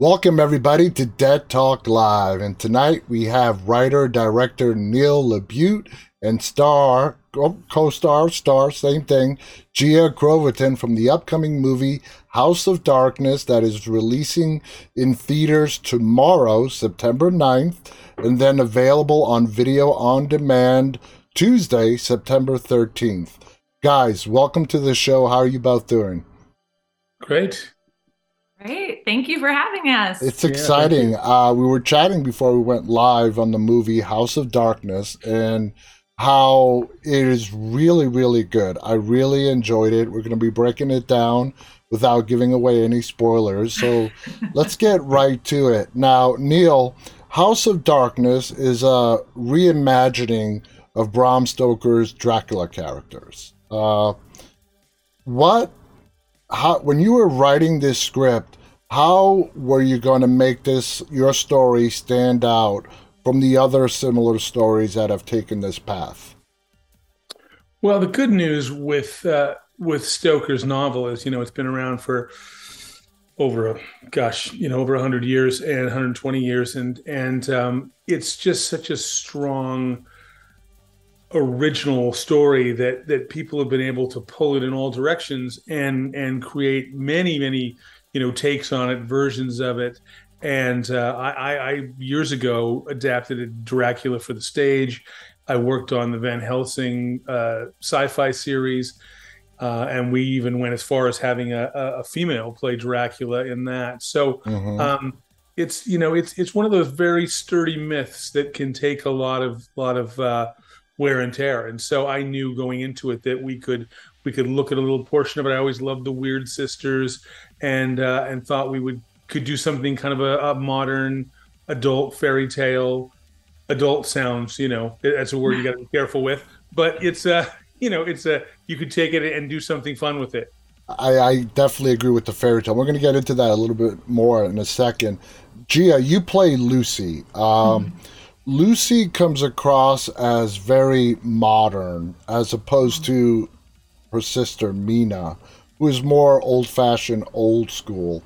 Welcome, everybody, to Dead Talk Live. And tonight we have writer director Neil LaBute and star, co star, star, same thing, Gia Crovatin from the upcoming movie House of Darkness that is releasing in theaters tomorrow, September 9th, and then available on video on demand Tuesday, September 13th. Guys, welcome to the show. How are you both doing? Great. Great. Thank you for having us. It's exciting. Yeah, uh, we were chatting before we went live on the movie House of Darkness and how it is really, really good. I really enjoyed it. We're going to be breaking it down without giving away any spoilers. So let's get right to it. Now, Neil, House of Darkness is a reimagining of Bram Stoker's Dracula characters. Uh, what how when you were writing this script, how were you going to make this your story stand out from the other similar stories that have taken this path? Well, the good news with uh, with Stoker's novel is, you know, it's been around for over a gosh, you know, over 100 years and 120 years, and and um, it's just such a strong original story that that people have been able to pull it in all directions and and create many many you know takes on it versions of it and uh, I, I years ago adapted Dracula for the stage. I worked on the Van Helsing uh, Syfy series, uh, and we even went as far as having a, a female play Dracula in that. So mm-hmm. um, it's you know it's it's one of those very sturdy myths that can take a lot of lot of uh, wear and tear. And so I knew going into it that we could we could look at a little portion of it. I always loved the Weird Sisters, and uh, and thought we would could do something kind of a, a modern adult fairy tale. Adult sounds, you know, that's a word you got to be careful with. But it's a, you know, it's a you could take it and do something fun with it. I, I definitely agree with the fairy tale. We're going to get into that a little bit more in a second. Gia, you play Lucy. Um, mm-hmm Lucy comes across as very modern as opposed to her sister Mina, who is more old fashioned, old school.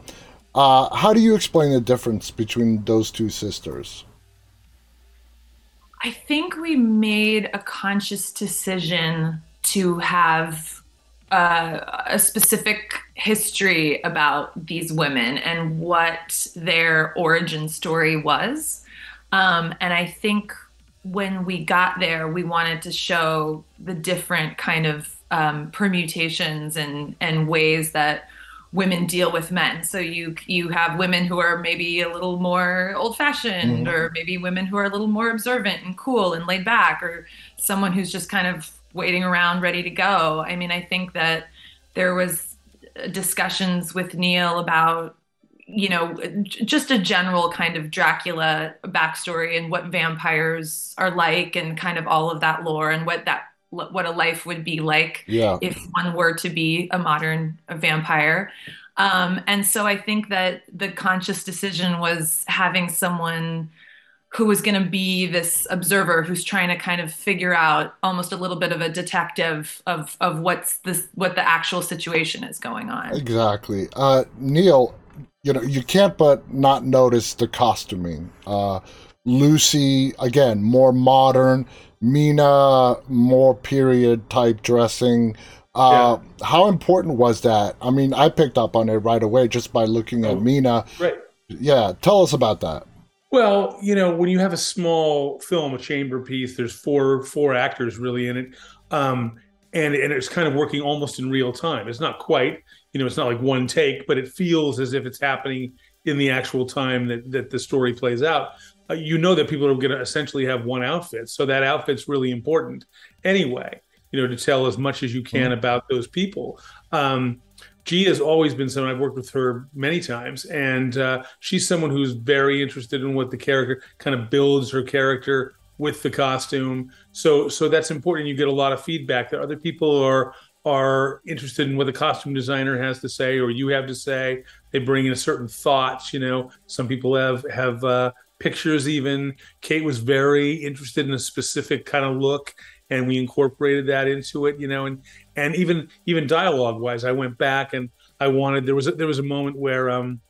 Uh, how do you explain the difference between those two sisters? I think we made a conscious decision to have uh, a specific history about these women and what their origin story was. Um, and I think when we got there, we wanted to show the different kind of um, permutations and and ways that women deal with men. So you you have women who are maybe a little more old fashioned, mm-hmm. or maybe women who are a little more observant and cool and laid back, or someone who's just kind of waiting around ready to go. I mean, I think that there was discussions with Neil about you know, just a general kind of Dracula backstory and what vampires are like and kind of all of that lore and what that what a life would be like yeah. if one were to be a modern vampire. Um, and so I think that the conscious decision was having someone who was going to be this observer who's trying to kind of figure out almost a little bit of a detective of of what's this what the actual situation is going on. Exactly. Uh, Neil, you know, you can't but not notice the costuming. Uh, Lucy, again, more modern. Mina, more period type dressing. Uh, yeah. How important was that? I mean, I picked up on it right away just by looking at oh, Mina. Right. Yeah. Tell us about that. Well, you know, when you have a small film, a chamber piece, there's four four actors really in it, um, and and it's kind of working almost in real time. It's not quite, you know, it's not like one take, but it feels as if it's happening in the actual time that, that the story plays out. Uh, you know that people are going to essentially have one outfit. So that outfit's really important anyway, you know, to tell as much as you can mm-hmm. about those people. Um, Gia has always been someone I've worked with her many times, and uh, she's someone who's very interested in what the character kind of builds her character with the costume. So, so that's important. You get a lot of feedback that other people are are interested in what the costume designer has to say or you have to say. They bring in a certain thoughts. You know, some people have have uh, pictures. Even Kate was very interested in a specific kind of look, and we incorporated that into it. You know, and and even even dialogue wise, I went back and I wanted there was a, there was a moment where um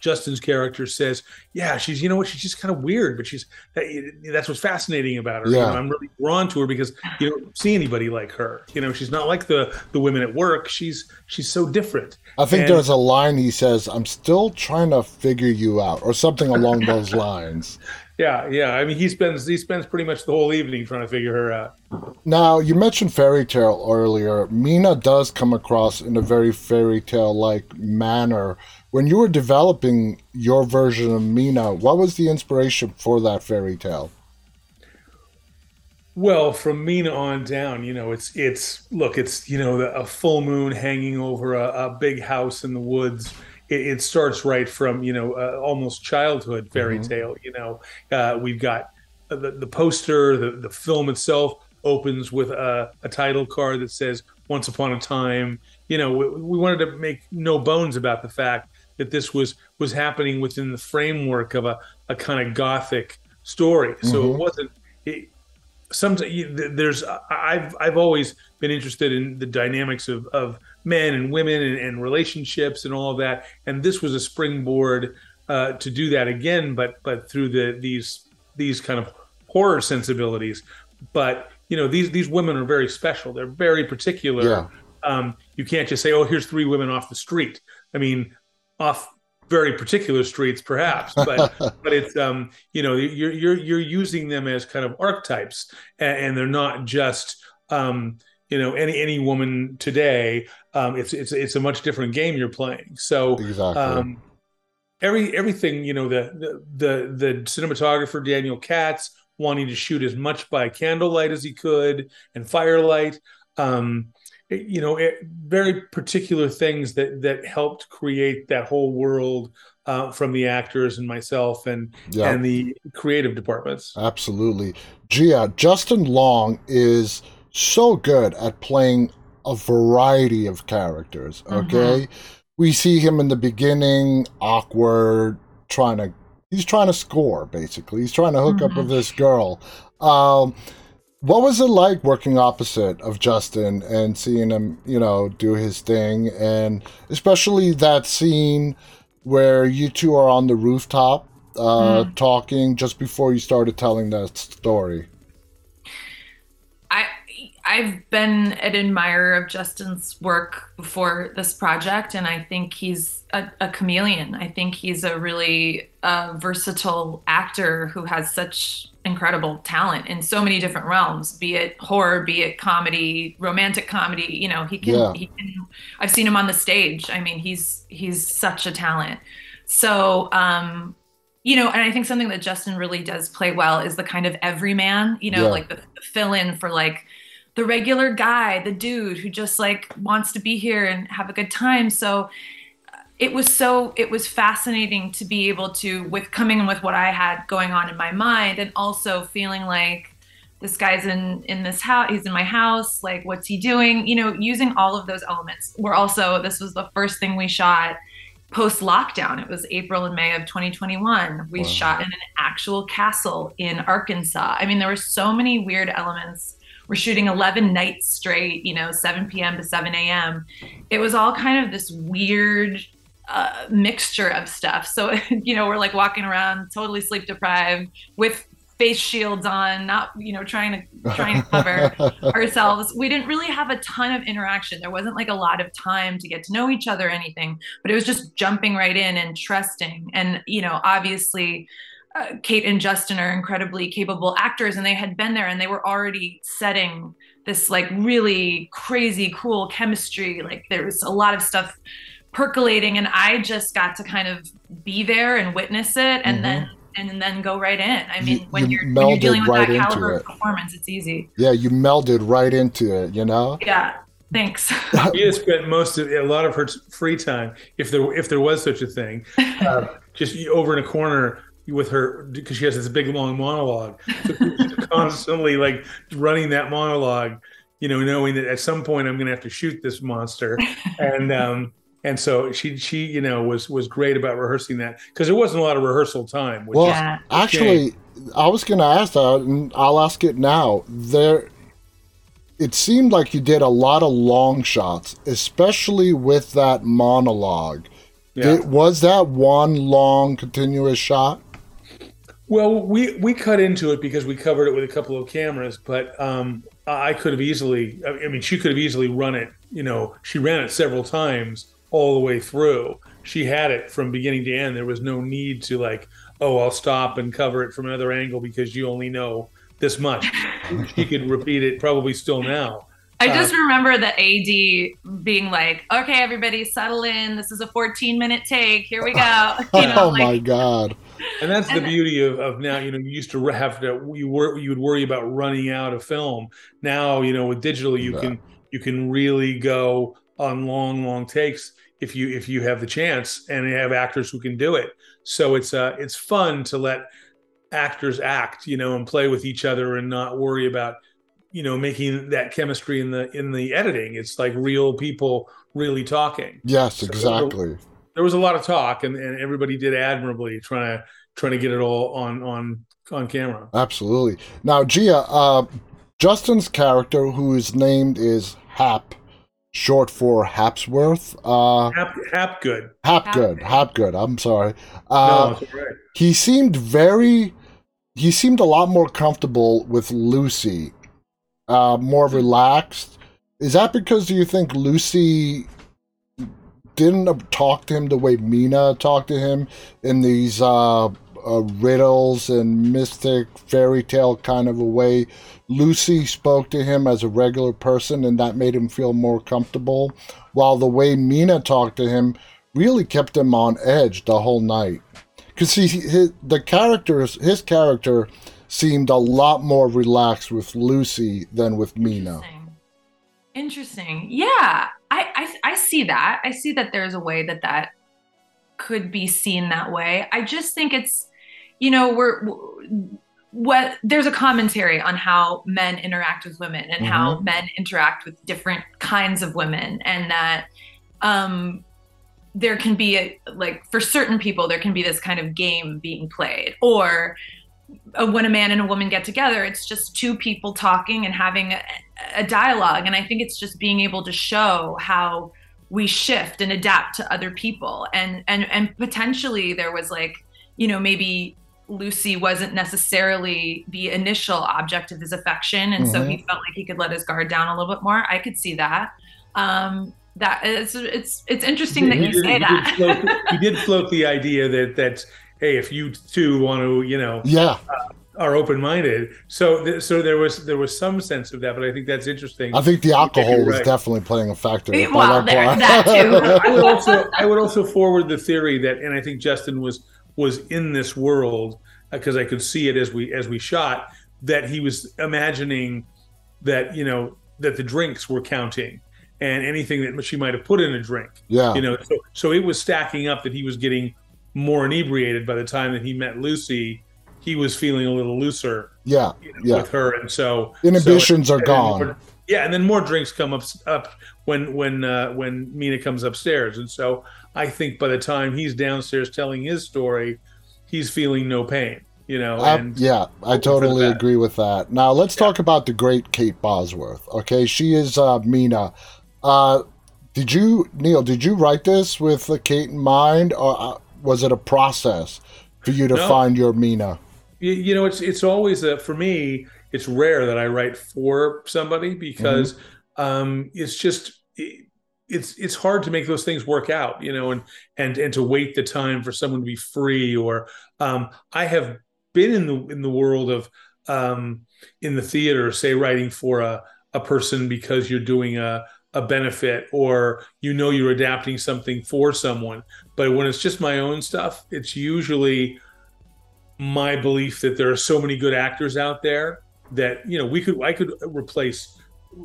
Justin's character says, "Yeah, she's you know what, she's just kind of weird, but she's that, that's what's fascinating about her. Yeah. You know, I'm really drawn to her because you don't see anybody like her. You know, she's not like the the women at work. She's she's so different. I think And- there's a line he says, "I'm still trying to figure you out," or something along those lines. Yeah, yeah. I mean, he spends he spends pretty much the whole evening trying to figure her out. Now, you mentioned fairy tale earlier. Mina does come across in a very fairy tale like manner. When you were developing your version of Mina, what was the inspiration for that fairy tale? Well, from Mina on down, you know, it's it's look, it's you know a full moon hanging over a, a big house in the woods. It, it starts right from you know uh, almost childhood fairy Mhm. tale. You know, uh, we've got the, the poster, the the film itself opens with a, a title card that says "Once Upon a Time." You know, we, we wanted to make no bones about the fact that this was was happening within the framework of a, a kind of gothic story. So Mhm. it wasn't. It, sometimes there's I've I've always been interested in the dynamics of of men and women and, and relationships and all of that, and this was a springboard uh, to do that again, but but through the these these kind of horror sensibilities. But you know these these women are very special. They're very particular. Yeah. Um, you can't just say, "Oh, here's three women off the street." I mean, off very particular streets, perhaps, but but it's um you know you're you're you're using them as kind of archetypes and, and they're not just um you know any any woman today um it's it's it's a much different game you're playing so Exactly. um every everything you know the the the, the cinematographer Daniel Katz wanting to shoot as much by candlelight as he could and firelight um you know it, very particular things that that helped create that whole world uh, from the actors and myself and yeah. and the creative departments. Absolutely. Gia, Justin Long is so good at playing a variety of characters, okay? We see him in the beginning, awkward, trying to he's trying to score basically. He's trying to hook up Mhm. with this girl. Um what was it like working opposite of Justin and seeing him, you know, do his thing and especially that scene where you two are on the rooftop uh, Mm. talking just before you started telling that story. I've been an admirer of Justin's work for this project, and I think he's a, a chameleon. I think he's a really uh, versatile actor who has such incredible talent in so many different realms, be it horror, be it comedy, romantic comedy. You know, he can. Yeah. He can. I've seen him on the stage. I mean, he's he's such a talent. So. um you know, and I think something that Justin really does play well is the kind of everyman, you know, Yeah. like the, the fill in for like the regular guy, the dude who just like wants to be here and have a good time. So uh, it was so it was fascinating to be able to with coming in with what I had going on in my mind and also feeling like this guy's in in this house he's in my house like what's he doing? You know using all of those elements. We're also this was the first thing we shot post lockdown it was april and may of 2021 we Wow. shot in an actual castle in arkansas. I mean there were so many weird elements we're shooting 11 nights straight you know 7 p.m to 7 a.m it was all kind of this weird uh, mixture of stuff so you know we're like walking around totally sleep deprived with face shields on not you know trying to trying to cover ourselves. We didn't really have a ton of interaction. There wasn't like a lot of time to get to know each other or anything, but it was just jumping right in and trusting. And, you know, obviously, uh, Kate and Justin are incredibly capable actors, and they had been there and they were already setting this like really crazy, cool chemistry. Like there was a lot of stuff percolating, and I just got to kind of be there and witness it, and Mhm. then and then go right in. I You- mean, when you you're when you're melded dealing with right that caliber it. of performance, it's easy. yeah, you melded right into it, you know? Yeah. Thanks. Mia spent most of a lot of her free time, if there if there was such a thing, uh, just over in a corner with her because she has this big long monologue, so constantly like running that monologue. You know, knowing that at some point I'm going to have to shoot this monster, and um, and so she she you know was was great about rehearsing that because there wasn't a lot of rehearsal time. Which Well, is- yeah. Actually, I was going to ask that, and I'll ask it now. There, it seemed like you did a lot of long shots, especially with that monologue. Yeah. Did, was that one long continuous shot? Well, we we cut into it because we covered it with a couple of cameras, but um, I could have easily. I mean, she could have easily run it. You know, she ran it several times all the way through. She had it from beginning to end. There was no need to like, oh, I'll stop and cover it from another angle because you only know this much. she could repeat it probably still now. I just remember the AD being like, "Okay, everybody, settle in. This is a 14 minute take. Here we go." You know, oh like, my god! And that's the beauty of, of now. You know, you used to have to you were you would worry about running out of film. Now, you know, with digital, you Yeah. can you can really go on long, long takes if you if you have the chance and you have actors who can do it. So it's uh it's fun to let actors act, you know, and play with each other and not worry about you know making that chemistry in the in the editing. It's like real people really talking Yes, So- exactly. There was a lot of talk and, and everybody did admirably trying to trying to get it all on on on camera Absolutely. Now, Gia, uh, Justin's character, whose name is Hap, short for Hapsworth. Uh, hap, hap good Hapgood. Hapgood. Hapgood. I'm sorry. no Uh, it's all right. he seemed very. He seemed a lot more comfortable with Lucy, uh, more relaxed. Is that because do you think Lucy didn't talk to him the way Mina talked to him in these uh, uh, riddles and mystic fairy tale kind of a way? Lucy spoke to him as a regular person, and that made him feel more comfortable. While the way Mina talked to him really kept him on edge the whole night because he the characters his character seemed a lot more relaxed with Lucy than with Mina. Interesting. Yeah, I, I I see that. I see that there's a way that that could be seen that way. I just think it's, you know, we're what there's a commentary on how men interact with women and how men interact with different kinds of women, and that um there can be a, like for certain people there can be this kind of game being played or when a man and a woman get together it's just two people talking and having a, a dialogue. And i think it's just being able to show how we shift and adapt to other people. And and and potentially there was like you know maybe lucy wasn't necessarily the initial object of his affection. And so he felt like he could let his guard down a little bit more. I could see that. Um that it's it's it's interesting that He you did- say he that. did float, he did float the idea that that hey if you two want to you know Yeah, uh, are open-minded so th- so there was there was some sense of that but i think that's interesting I think the alcohol was right. definitely playing a factor. Well, there- that too. I would also I would also forward the theory that, and I think Justin was was in this world uh, because I could see it as we as we shot that he was imagining that you know that the drinks were counting and anything that she might have put in a drink yeah, you know so, so it was stacking up that he was getting more inebriated by the time that he met Lucy he was feeling a little looser yeah, you know, yeah. with her and so Inhibitions so- are and gone. more- yeah, and then more drinks come up up when when uh, when Mina comes upstairs, and so I think by the time he's downstairs telling his story, he's feeling no pain, you know. I- and yeah, I totally agree with that. Now let's talk about the great Kate Bosworth. Okay, she is uh, Mina. Uh, did you, Neil? Did you write this with Kate in mind, or uh, was it a process for you to No. find your Mina? you, you know it's it's always a, for me it's rare that i write for somebody because um it's just it, it's it's hard to make those things work out you know and and and to wait the time for someone to be free or um i have been in the in the world of um in the theater say writing for a a person because you're doing a a benefit or you know you're adapting something for someone but when it's just my own stuff it's usually my belief that there are so many good actors out there that you know we could I could replace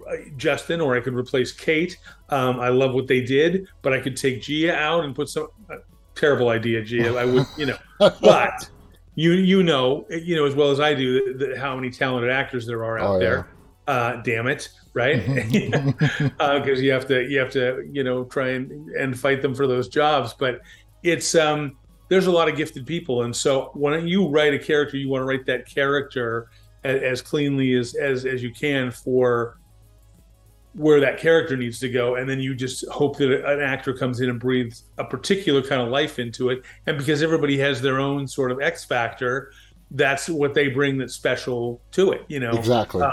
uh, Justin or I could replace Kate. Um, I love what they did, but I could take Gia out and put some uh, terrible idea, Gia. I would, you know, but you you know you know as well as I do that, how many talented actors there are out Oh, there. Uh, damn it, right? Because you have to you have to you know try and and fight them for those jobs, but it's um there's a lot of gifted people. And so when you write a character you want to write that character as, as cleanly as, as as you can for where that character needs to go. And then you just hope that an actor comes in and breathes a particular kind of life into it. And because everybody has their own sort of x factor that's what they bring that's special to it you know? Exactly. Uh,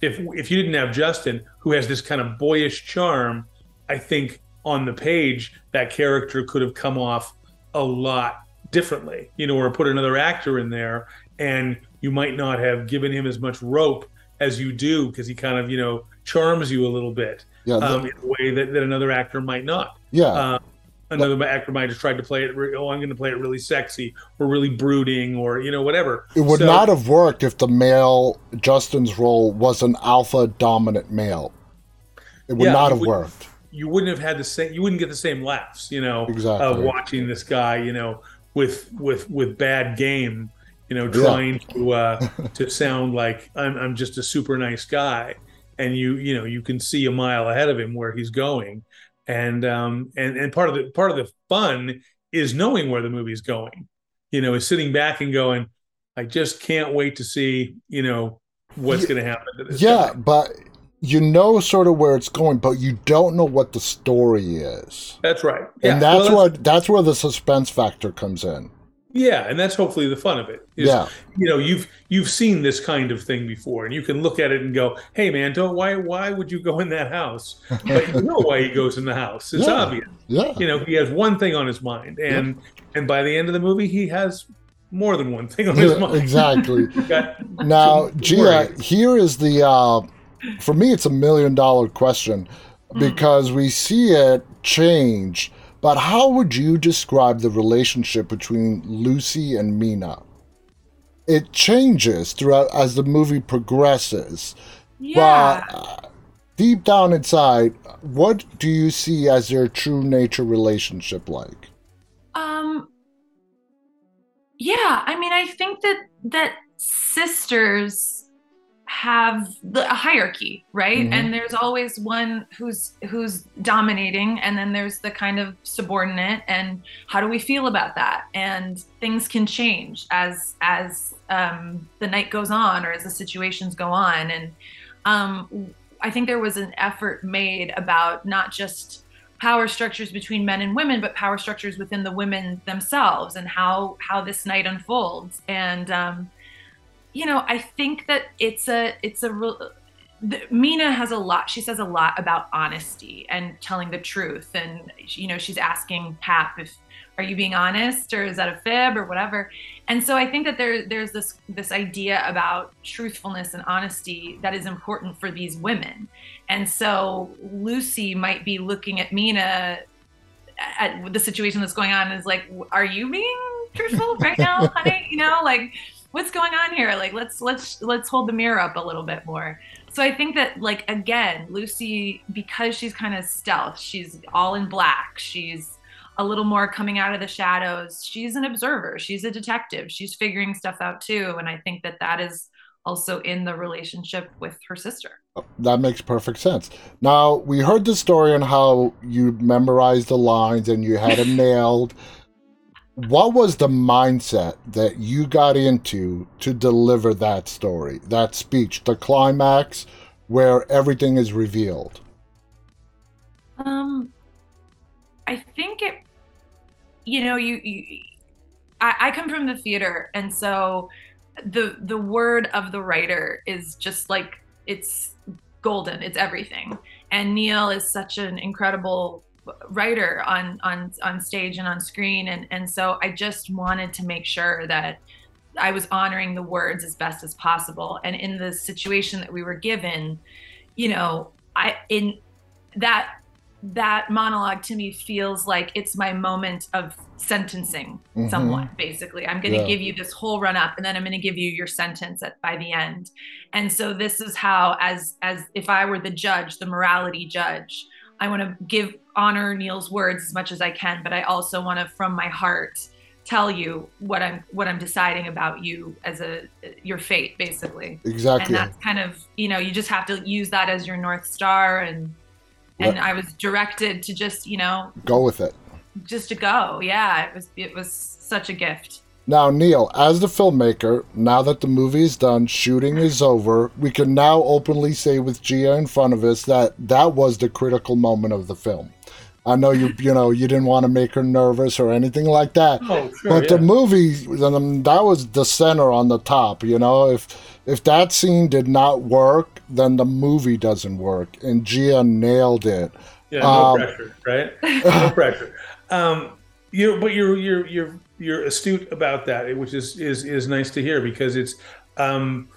if if you didn't have justin who has this kind of boyish charm i think on the page that character could have come off a lot differently you know or put another actor in there and you might not have given him as much rope as you do because he kind of you know charms you a little bit yeah, um, in a way that, that another actor might not. Yeah. Uh, another but, actor might have tried to play it. Oh, I'm going to play it really sexy or really brooding or you know whatever. It would so, not have worked if the male Justin's role was an alpha dominant male. It would yeah, not have worked. You wouldn't have had the same. You wouldn't get the same laughs. You know, exactly. of watching this guy. You know, with with with bad game. You know, trying yeah. to uh, to sound like I'm I'm just a super nice guy and you you know you can see a mile ahead of him where he's going and um and and part of the part of the fun is knowing where the movie's going. You know is sitting back and going i just can't wait to see you know what's yeah, going to happen to this yeah but you know sort of where it's going but you don't know what the story is. That's right. Yeah. and that's well, what that's where the suspense factor comes in yeah, and that's hopefully the fun of it. Is, yeah, you know, you've you've seen this kind of thing before, and you can look at it and go, "Hey, man, don't why why would you go in that house?" But you know why he goes in the house. It's yeah. obvious. Yeah, you know, he has one thing on his mind, and yeah. and by the end of the movie, he has more than one thing on his mind. exactly. now, Gia, here is the uh, for me, it's a million dollar question hmm. because we see it change but how would you describe the relationship between Lucy and Mina? It changes throughout as the movie progresses. Yeah. But uh, deep down inside, what do you see as their true nature relationship like? Um Yeah, I mean I think that that sisters have the, a hierarchy right? Mm-hmm. and there's always one who's who's dominating and then there's the kind of subordinate and how do we feel about that? And things can change as as um, the night goes on or as the situations go on. And um, i think there was an effort made about not just power structures between men and women but power structures within the women themselves and how how this night unfolds. And um, you know, I think that it's a it's a real Mina has a lot. She says a lot about honesty and telling the truth, and you know, she's asking Hap if are you being honest or is that a fib or whatever. And so I think that there there's this this idea about truthfulness and honesty that is important for these women. And so Lucy might be looking at Mina at the situation that's going on and is like, are you being truthful right now, honey? You know, like what's going on here? Like let's let's let's hold the mirror up a little bit more. So i think that like again lucy because she's kind of stealth she's all in black she's a little more coming out of the shadows she's an observer she's a detective she's figuring stuff out too and i think that that is also in the relationship with her sister. Oh, that makes perfect sense. Now we heard the story on how you memorized the lines and you had them nailed what was the mindset that you got into to deliver that story, that speech, the climax where everything is revealed? Um, I think it, you know, you, you I, I come from the theater, and so the the word of the writer is just like it's golden. It's everything. And Neil is such an incredible writer on on on stage and on screen and and so I just wanted to make sure that I was honoring the words as best as possible and in the situation that we were given you know I in that that monologue to me feels like it's my moment of sentencing mm-hmm. someone basically i'm going to yeah. give you this whole run up and then i'm going to give you your sentence at by the end and so this is how as as if i were the judge the morality judge I want to give honor Neil's words as much as I can, but I also want to, from my heart, tell you what I'm what I'm deciding about you as a your fate, basically. Exactly. And that's kind of you know you just have to use that as your north star, and and I was directed to just you know go with it. Just to go, yeah. It was it was such a gift. Now, Neil, as the filmmaker, now that the movie is done, shooting is over, we can now openly say with Gia in front of us that that was the critical moment of the film. I know you, you know, you didn't want to make her nervous or anything like that. Oh, sure, but yeah. the movie, that was the center on the top. You know, if if that scene did not work, then the movie doesn't work. And Gia nailed it. Yeah, no Um, pressure, right? No pressure. Um, you, but you're you're you're you're astute about that, which is is is nice to hear because it's um,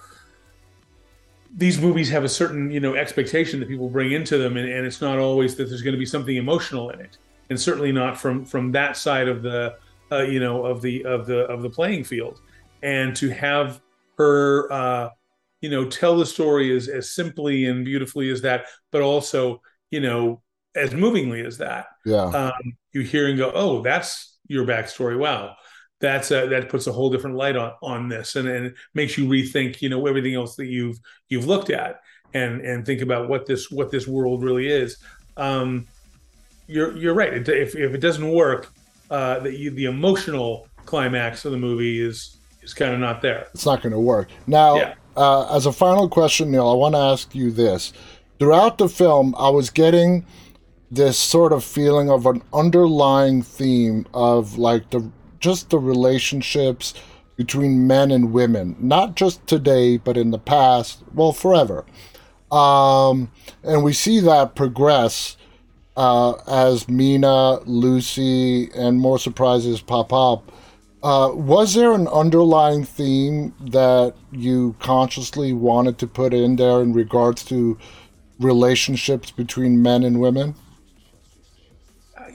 these movies have a certain you know expectation that people bring into them, and, and it's not always that there's going to be something emotional in it, and certainly not from from that side of the uh, you know of the of the of the playing field, and to have her uh, you know tell the story as as simply and beautifully as that, but also you know as movingly as that Yeah. um, you hear and go, "Oh, that's your backstory." Wow, that's a, that puts a whole different light on on this, and, and it makes you rethink, you know, everything else that you've you've looked at, and and think about what this what this world really is. Um, you're you're right. If if it doesn't work, uh, the the emotional climax of the movie is is kind of not there. it's not going to work. Now, Yeah. uh, as a final question, Neil, I want to ask you this. Throughout the film, I was getting this sort of feeling of an underlying theme of like the just the relationships between men and women, not just today, but in the past, well, forever. Um, and we see that progress uh, as Mina, Lucy, and more surprises pop up. Uh, was there an underlying theme that you consciously wanted to put in there in regards to relationships between men and women?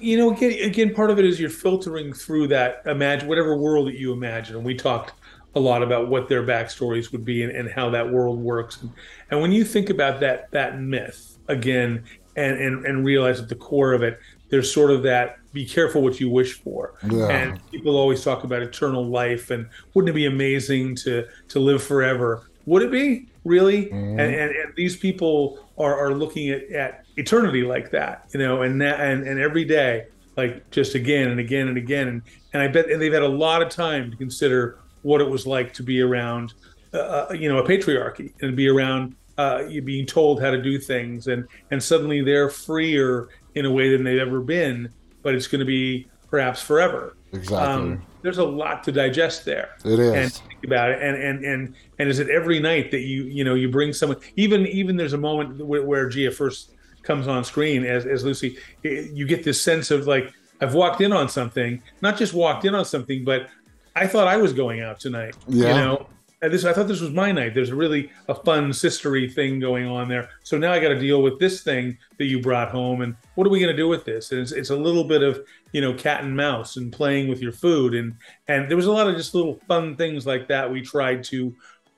You know again again part of it is you're filtering through that imagine whatever world that you imagine. And we talked a lot about what their backstories would be and, and how that world works. And, and when you think about that that myth again and, and and realize at the core of it there's sort of that be careful what you wish for. Yeah. and people always talk about eternal life and wouldn't it be amazing to to live forever? Would it be? Really? Mhm. and, and, and these people are, are looking at, at eternity like that you know and, that, and and every day like just again and again and again and, and i bet and they've had a lot of time to consider what it was like to be around uh, you know a patriarchy and be around uh, you being told how to do things and and suddenly they're freer in a way than they've ever been but it's going to be perhaps forever Exactly. um, there's a lot to digest there it is. and think about it and and and and is it every night that you you know you bring someone even even there's a moment where, where gia first comes on screen as, as lucy eh, you get this sense of like i've walked in on something not just walked in on something but i thought i was going out tonight Yeah. you know? And this i thought this was my night. There's really a fun sistery thing going on there. So now i got to deal with this thing that you brought home and what are we going to do with this? And it's, it's a little bit of you know cat and mouse and playing with your food and and there was a lot of just little fun things like that we tried to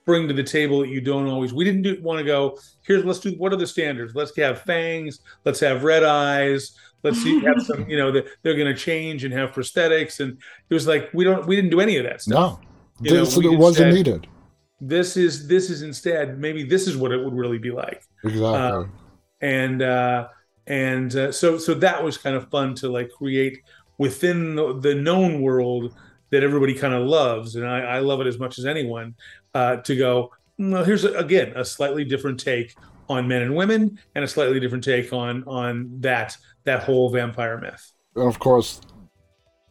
bring to the table that you don't always we didn't do, want to go here's let's do what are the standards let's have fangs let's have red eyes let's see have some you know that they're going to change and have prosthetics and it was like we don't we didn't do any of that stuff no, you know, this we it wasn't needed. this is this is instead maybe this is what it would really be like Exactly. um, and uh, and uh, so so that was kind of fun to like create within the, the known world that everybody kind of loves, and I, I love it as much as anyone. Uh, to go, well, here's a, again a slightly different take on men and women, and a slightly different take on on that that whole vampire myth. and of course,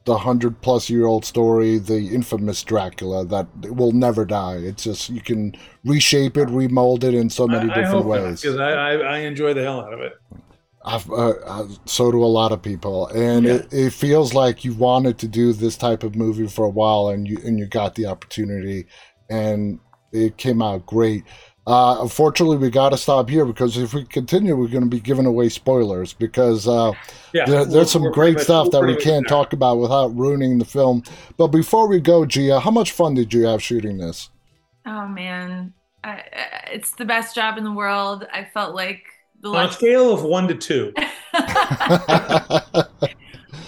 the hundred plus year old story, the infamous Dracula that will never die. It's just you can reshape it, remold it in so many I, I different hope ways. because I, I I enjoy the hell out of it. I've, uh, uh, so do a lot of people, and Yeah. it, it feels like you wanted to do this type of movie for a while, and you and you got the opportunity, and it came out great. Uh, unfortunately, we got to stop here because if we continue, we're going to be giving away spoilers because uh, Yeah, there, there's some great stuff we're that we can't there. talk about without ruining the film. But before we go, Gia, how much fun did you have shooting this? Oh man, I, I- it's the best job in the world. I felt like the On a scale of one to two,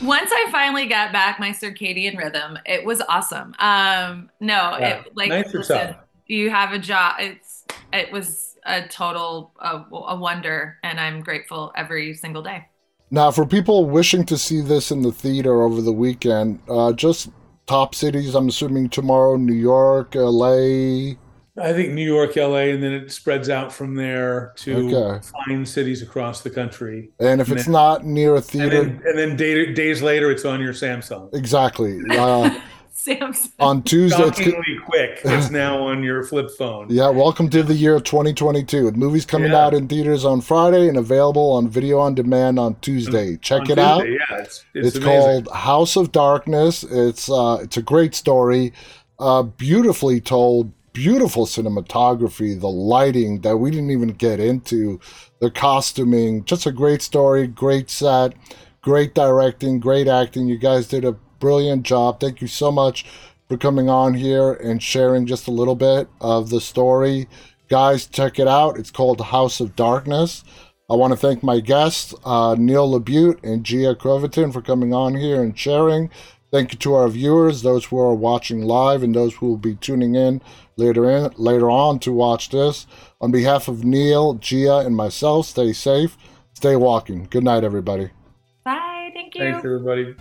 Once I finally got back my circadian rhythm, it was awesome. Um, no, Yeah. it like Nice listen, you have a job. It's it was a total uh, a wonder, and I'm grateful every single day. Now, for people wishing to see this in the theater over the weekend, uh, just top cities. I'm assuming tomorrow, New York, LA. I think New York, LA, and then it spreads out from there to Okay. fine cities across the country. And if And it's then- not near a And theater, then, and then day, days later, it's on your Samsung. exactly. Uh, Sam's on Tuesday, it's, Shockingly quick. It's now on your flip phone. yeah. Welcome to the year 2022. The movie's coming Yeah. out in theaters on Friday and available on video on demand on Tuesday. Check On it out. Yeah, it's, it's, It's, called House of Darkness. It's uh, it's a great story, uh, beautifully told, beautiful cinematography, the lighting that we didn't even get into, the costuming, just a great story, great set, great directing, great acting. You guys did a brilliant job. Thank you so much for coming on here and sharing just a little bit of the story. Guys, check it out. It's called House of Darkness. I want to thank my guests, uh, Neil Labute and Gia Crovatin, for coming on here and sharing. Thank you to our viewers, those who are watching live and those who will be tuning in later in later on to watch this. On behalf of Neil, Gia, and myself, stay safe, stay walking. Good night, everybody. bye. Thank you. Thanks, everybody.